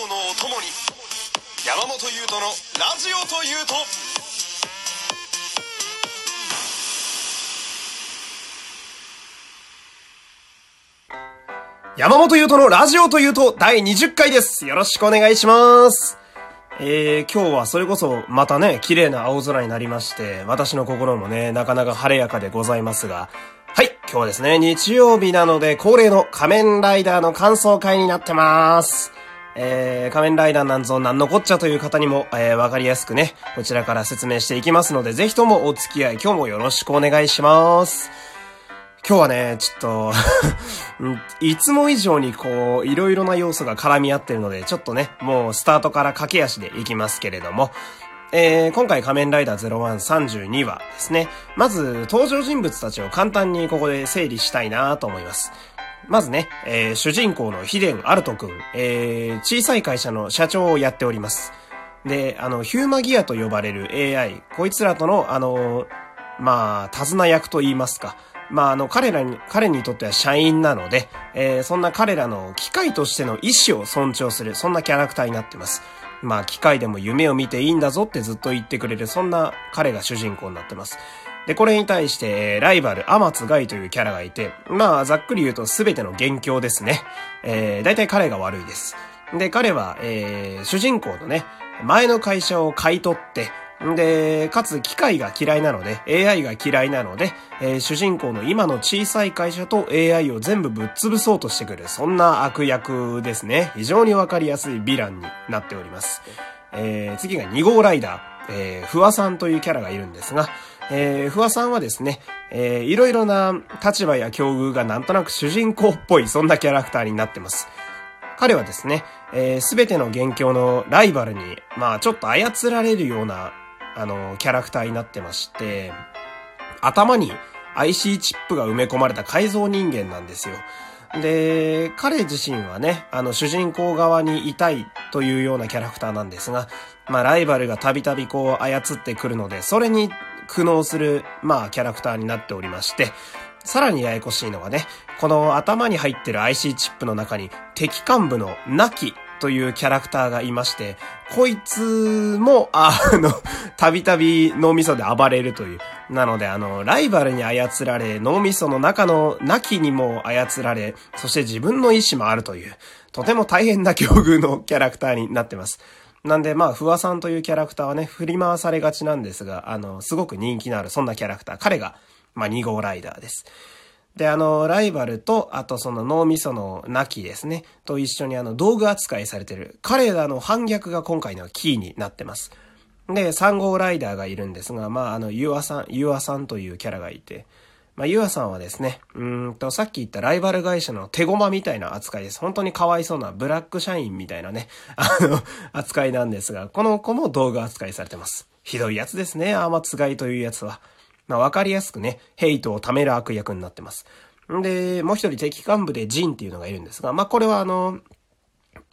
のお供に山本優斗のラジオというと山本優斗のラジオというと第20回です。よろしくお願いします。えー、今日はそれこそまたね、綺麗な青空になりまして、私の心もね、なかなか晴れやかでございますが、はい、今日はですね、日曜日なので恒例の仮面ライダーの感想会になってます。えー、仮面ライダーなんぞなんのこっちゃという方にも、えー、わかりやすくね、こちらから説明していきますので、ぜひともお付き合い今日もよろしくお願いします。今日はね、ちょっと、いつも以上にこう、いろいろな要素が絡み合ってるので、ちょっとね、もうスタートから駆け足でいきますけれども、えー、今回仮面ライダー0132話ですね。まず、登場人物たちを簡単にここで整理したいなと思います。まずね、えー、主人公のヒデン・アルト君、えー、小さい会社の社長をやっております。で、あの、ヒューマギアと呼ばれる AI、こいつらとの、あの、まあ、手綱役と言いますか。まあ、あの、彼らに、彼にとっては社員なので、えー、そんな彼らの機械としての意志を尊重する、そんなキャラクターになってます。まあ、機械でも夢を見ていいんだぞってずっと言ってくれる、そんな彼が主人公になってます。で、これに対して、ライバル、アマツガイというキャラがいて、まあ、ざっくり言うと全ての元凶ですね。えー、大体彼が悪いです。で、彼は、えー、主人公のね、前の会社を買い取って、で、かつ機械が嫌いなので、AI が嫌いなので、えー主人公の今の小さい会社と AI を全部ぶっ潰そうとしてくる、そんな悪役ですね。非常にわかりやすいヴィランになっております。えー次が2号ライダー、えー、フワさんというキャラがいるんですが、えー、フワさんはですね、えーいろいろな立場や境遇がなんとなく主人公っぽい、そんなキャラクターになってます。彼はですね、えすべての元凶のライバルに、まあちょっと操られるような、あの、キャラクターになってまして、頭に IC チップが埋め込まれた改造人間なんですよ。で、彼自身はね、あの、主人公側にいたいというようなキャラクターなんですが、まあ、ライバルがたびたびこう操ってくるので、それに苦悩する、まあ、キャラクターになっておりまして、さらにややこしいのがね、この頭に入ってる IC チップの中に敵幹部のナキというキャラクターがいまして、こいつも、あの、たびたび脳みそで暴れるという。なので、あの、ライバルに操られ、脳みその中のナキにも操られ、そして自分の意志もあるという、とても大変な境遇のキャラクターになってます。なんで、まあ、フワさんというキャラクターはね、振り回されがちなんですが、あの、すごく人気のある、そんなキャラクター。彼が、まあ、2号ライダーです。で、あの、ライバルと、あとその脳みそのナキですね、と一緒にあの、道具扱いされてる、彼らの反逆が今回のキーになってます。で、3号ライダーがいるんですが、まあ、あの、ユアさん、ユアさんというキャラがいて、まあ、ユアさんはですね、うんと、さっき言ったライバル会社の手駒みたいな扱いです。本当にかわいそうなブラック社員みたいなね、あの、扱いなんですが、この子も道具扱いされてます。ひどいやつですね、アーマツガイというやつは。まあ、わかりやすくね、ヘイトを貯める悪役になってます。んで、もう一人敵幹部でジンっていうのがいるんですが、まあ、これはあの、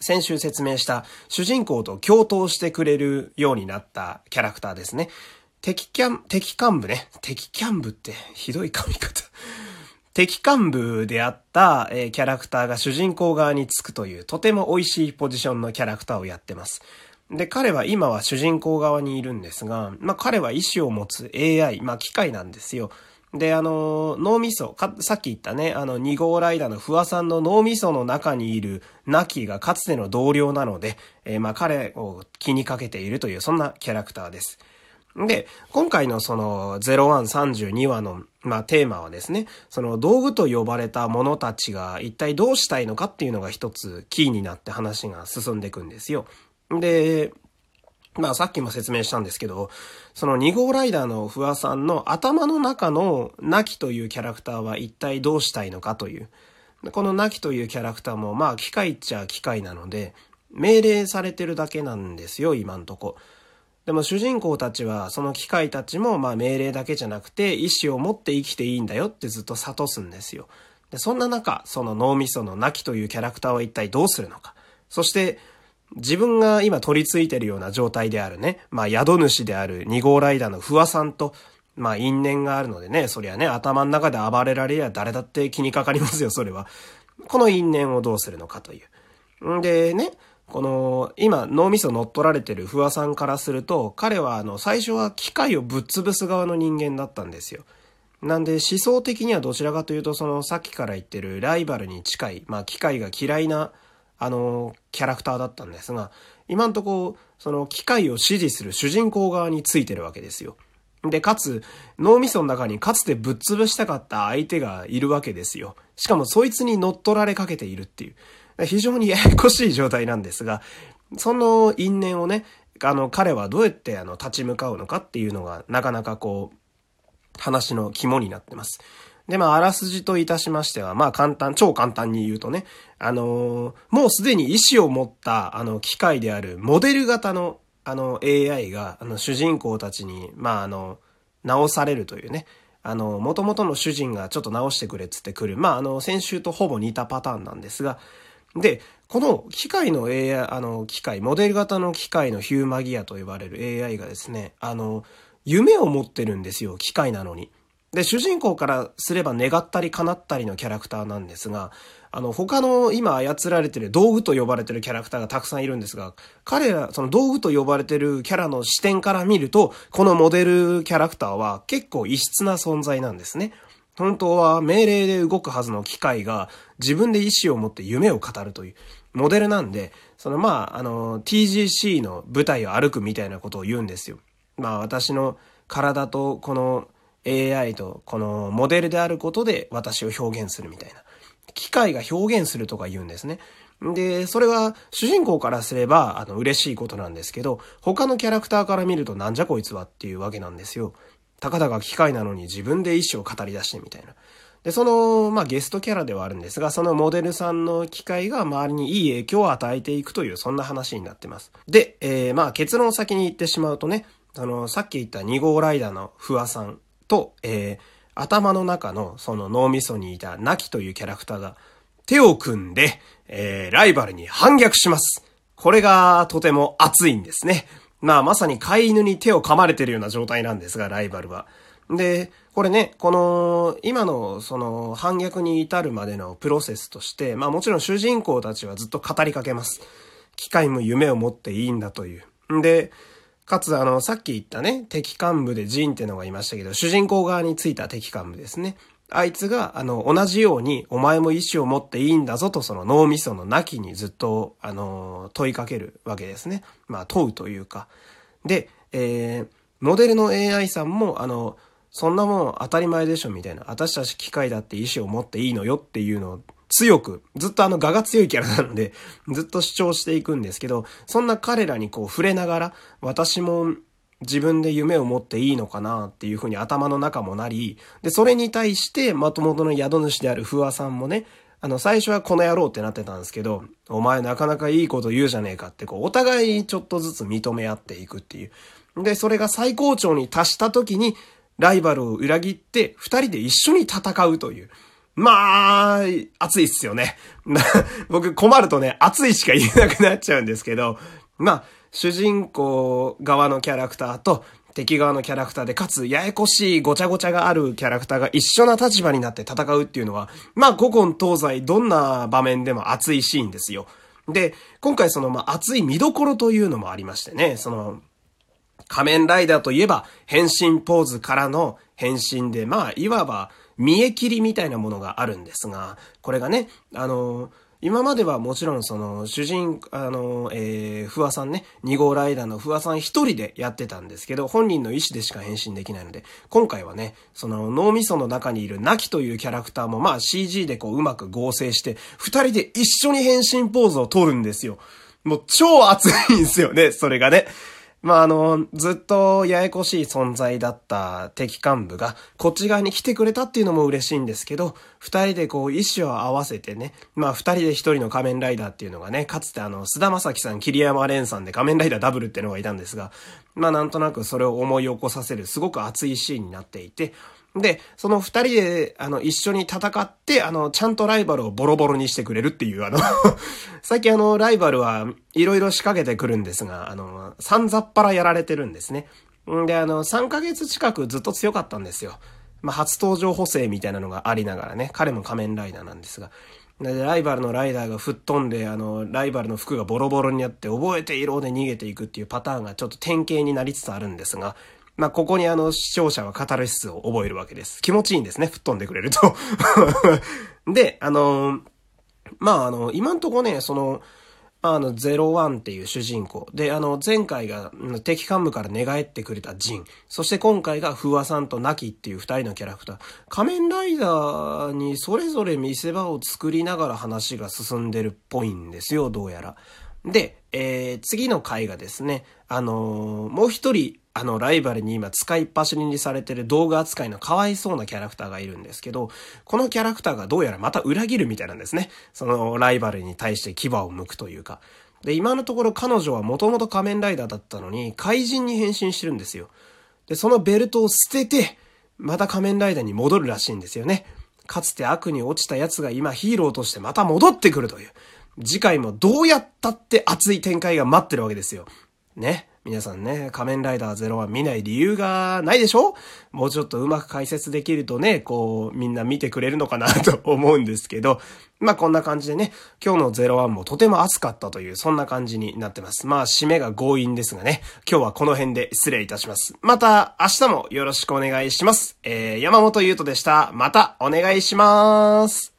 先週説明した主人公と共闘してくれるようになったキャラクターですね。敵キャン、敵幹部ね。敵キャン部ってひどい髪型。敵幹部であった、えーキャラクターが主人公側につくというとても美味しいポジションのキャラクターをやってます。で、彼は今は主人公側にいるんですが、まあ彼は意志を持つ AI、まあ機械なんですよ。で、あの、脳みそ、か、さっき言ったね、あの、2号ライダーのフワさんの脳みその中にいるナキがかつての同僚なので、えーまあ彼を気にかけているという、そんなキャラクターです。で、今回のその0132話の、まあ、テーマはですね、その道具と呼ばれた者たちが一体どうしたいのかっていうのが一つキーになって話が進んでいくんですよ。で、まあさっきも説明したんですけど、その2号ライダーのフワさんの頭の中のナキというキャラクターは一体どうしたいのかという。このナキというキャラクターもまあ機械っちゃ機械なので、命令されてるだけなんですよ、今んとこ。でも主人公たちは、その機械たちもまあ命令だけじゃなくて、意志を持って生きていいんだよってずっと諭すんですよ。で、そんな中、その脳みそのナキというキャラクターは一体どうするのか。そして、自分が今取り付いてるような状態であるね、まあ宿主である2号ライダーのフワさんと、まあ因縁があるのでね、そりゃね、頭の中で暴れられりゃ誰だって気にかかりますよ、それは。この因縁をどうするのかという。んでね、この、今脳みそ乗っ取られてる不破さんからすると、彼はあの、最初は機械をぶっ潰す側の人間だったんですよ。なんで思想的にはどちらかというと、そのさっきから言ってるライバルに近い、まあ機械が嫌いな、あの、キャラクターだったんですが、今んとこ、その機械を支持する主人公側についてるわけですよ。で、かつ、脳みその中にかつてぶっ潰したかった相手がいるわけですよ。しかもそいつに乗っ取られかけているっていう。非常にややこしい状態なんですが、その因縁をね、あの、彼はどうやってあの、立ち向かうのかっていうのが、なかなかこう、話の肝になってます。で、まあ、あらすじといたしましては、まあ、簡単、超簡単に言うとね、あのー、もうすでに意志を持った、あの、機械である、モデル型の、あの、AI が、あの、主人公たちに、まあ、あの、直されるというね、あの、元々の主人がちょっと直してくれっつってくる。まあ、あの、先週とほぼ似たパターンなんですが、で、この機械の AI、あの、機械、モデル型の機械のヒューマギアと呼ばれる AI がですね、あの、夢を持ってるんですよ、機械なのに。で、主人公からすれば願ったり叶ったりのキャラクターなんですが、あの、他の今操られてる道具と呼ばれてるキャラクターがたくさんいるんですが、彼ら、その道具と呼ばれてるキャラの視点から見ると、このモデルキャラクターは結構異質な存在なんですね。本当は命令で動くはずの機械が自分で意志を持って夢を語るというモデルなんで、そのまあ、あの、TGC の舞台を歩くみたいなことを言うんですよ。まあ私の体とこの AI とこのモデルであることで私を表現するみたいな。機械が表現するとか言うんですね。で、それは主人公からすれば、あの、嬉しいことなんですけど、他のキャラクターから見るとなんじゃこいつはっていうわけなんですよ。たかだか機械なのに自分で意思を語り出してみたいな。で、その、まあ、ゲストキャラではあるんですが、そのモデルさんの機械が周りにいい影響を与えていくという、そんな話になってます。で、えー、まあ、結論を先に言ってしまうとね、あの、さっき言った2号ライダーの不破さんと、えー、頭の中のその脳みそにいたナキというキャラクターが手を組んで、えー、ライバルに反逆します。これがとても熱いんですね。まあまさに飼い犬に手を噛まれてるような状態なんですが、ライバルは。で、これね、この、今のその反逆に至るまでのプロセスとして、まあもちろん主人公たちはずっと語りかけます。機械も夢を持っていいんだという。んで、かつ、あの、さっき言ったね、敵幹部でジンってのがいましたけど、主人公側についた敵幹部ですね。あいつが、あの、同じように、お前も意志を持っていいんだぞと、その脳みそのなきにずっと、あの、問いかけるわけですね。まあ、問うというか。で、えー、モデルの AI さんも、あの、そんなもん当たり前でしょみたいな。私たち機械だって意志を持っていいのよっていうのを強く、ずっとあの、我が強いキャラなので、ずっと主張していくんですけど、そんな彼らにこう触れながら、私も自分で夢を持っていいのかなっていうふうに頭の中もなり、で、それに対して、まともとの宿主である不破さんもね、あの、最初はこの野郎ってなってたんですけど、お前なかなかいいこと言うじゃねえかって、こう、お互いにちょっとずつ認め合っていくっていう。で、それが最高潮に達した時に、ライバルを裏切って、二人で一緒に戦うという。まあ、熱いっすよね。僕困るとね、熱いしか言えなくなっちゃうんですけど、まあ、主人公側のキャラクターと敵側のキャラクターで、かつややこしいごちゃごちゃがあるキャラクターが一緒な立場になって戦うっていうのは、まあ古今東西どんな場面でも熱いシーンですよ。で、今回そのまあ熱い見どころというのもありましてね、その、仮面ライダーといえば変身ポーズからの変身で、まあいわば見え切りみたいなものがあるんですが、これがね、あの、今まではもちろんその主人、あの、えー、不破さんね、2号ライダーの不破さん一人でやってたんですけど、本人の意思でしか変身できないので、今回はね、その脳みその中にいるナキというキャラクターもまあ CG でこううまく合成して、二人で一緒に変身ポーズを取るんですよ。もう超熱いんですよね、それがね。まあ、あの、ずっとややこしい存在だった敵幹部が、こっち側に来てくれたっていうのも嬉しいんですけど、二人でこう、意志を合わせてね、まあ、二人で一人の仮面ライダーっていうのがね、かつてあの、菅田正樹さん、桐山蓮さんで仮面ライダーダブルっていうのがいたんですが、まあ、なんとなくそれを思い起こさせる、すごく熱いシーンになっていて、で、その二人で、あの、一緒に戦って、あの、ちゃんとライバルをボロボロにしてくれるっていう、あの 最近あの、ライバルはいろいろ仕掛けてくるんですが、あの、散々っぱらやられてるんですね。んで、あの、3ヶ月近くずっと強かったんですよ。まあ、初登場補正みたいなのがありながらね、彼も仮面ライダーなんですが。で、ライバルのライダーが吹っ飛んで、あの、ライバルの服がボロボロになって覚えていろで逃げていくっていうパターンがちょっと典型になりつつあるんですが、まあ、ここにあの、視聴者はカタルシスを覚えるわけです。気持ちいいんですね、吹っ飛んでくれると で、あの、まあ、あの、今んとこね、その、あの、ゼロワンっていう主人公。で、あの、前回が敵幹部から寝返ってくれたジン。そして今回がフワさんとナキっていう二人のキャラクター。仮面ライダーにそれぞれ見せ場を作りながら話が進んでるっぽいんですよ、どうやら。で、えー、次の回がですね、あのー、もう一人、あの、ライバルに今使いっ走りにされてる動画扱いのかわいそうなキャラクターがいるんですけど、このキャラクターがどうやらまた裏切るみたいなんですね。そのライバルに対して牙を剥くというか。で、今のところ彼女はもともと仮面ライダーだったのに、怪人に変身してるんですよ。で、そのベルトを捨てて、また仮面ライダーに戻るらしいんですよね。かつて悪に落ちた奴が今ヒーローとしてまた戻ってくるという。次回もどうやったって熱い展開が待ってるわけですよ。ね。皆さんね、仮面ライダーゼロは見ない理由がないでしょ？もうちょっとうまく解説できるとね、こう、みんな見てくれるのかなと 思うんですけど、まあこんな感じでね、今日の01もとても熱かったという、そんな感じになってます。まあ締めが強引ですがね、今日はこの辺で失礼いたします。また明日もよろしくお願いします。えー、山本優斗でした。またお願いします。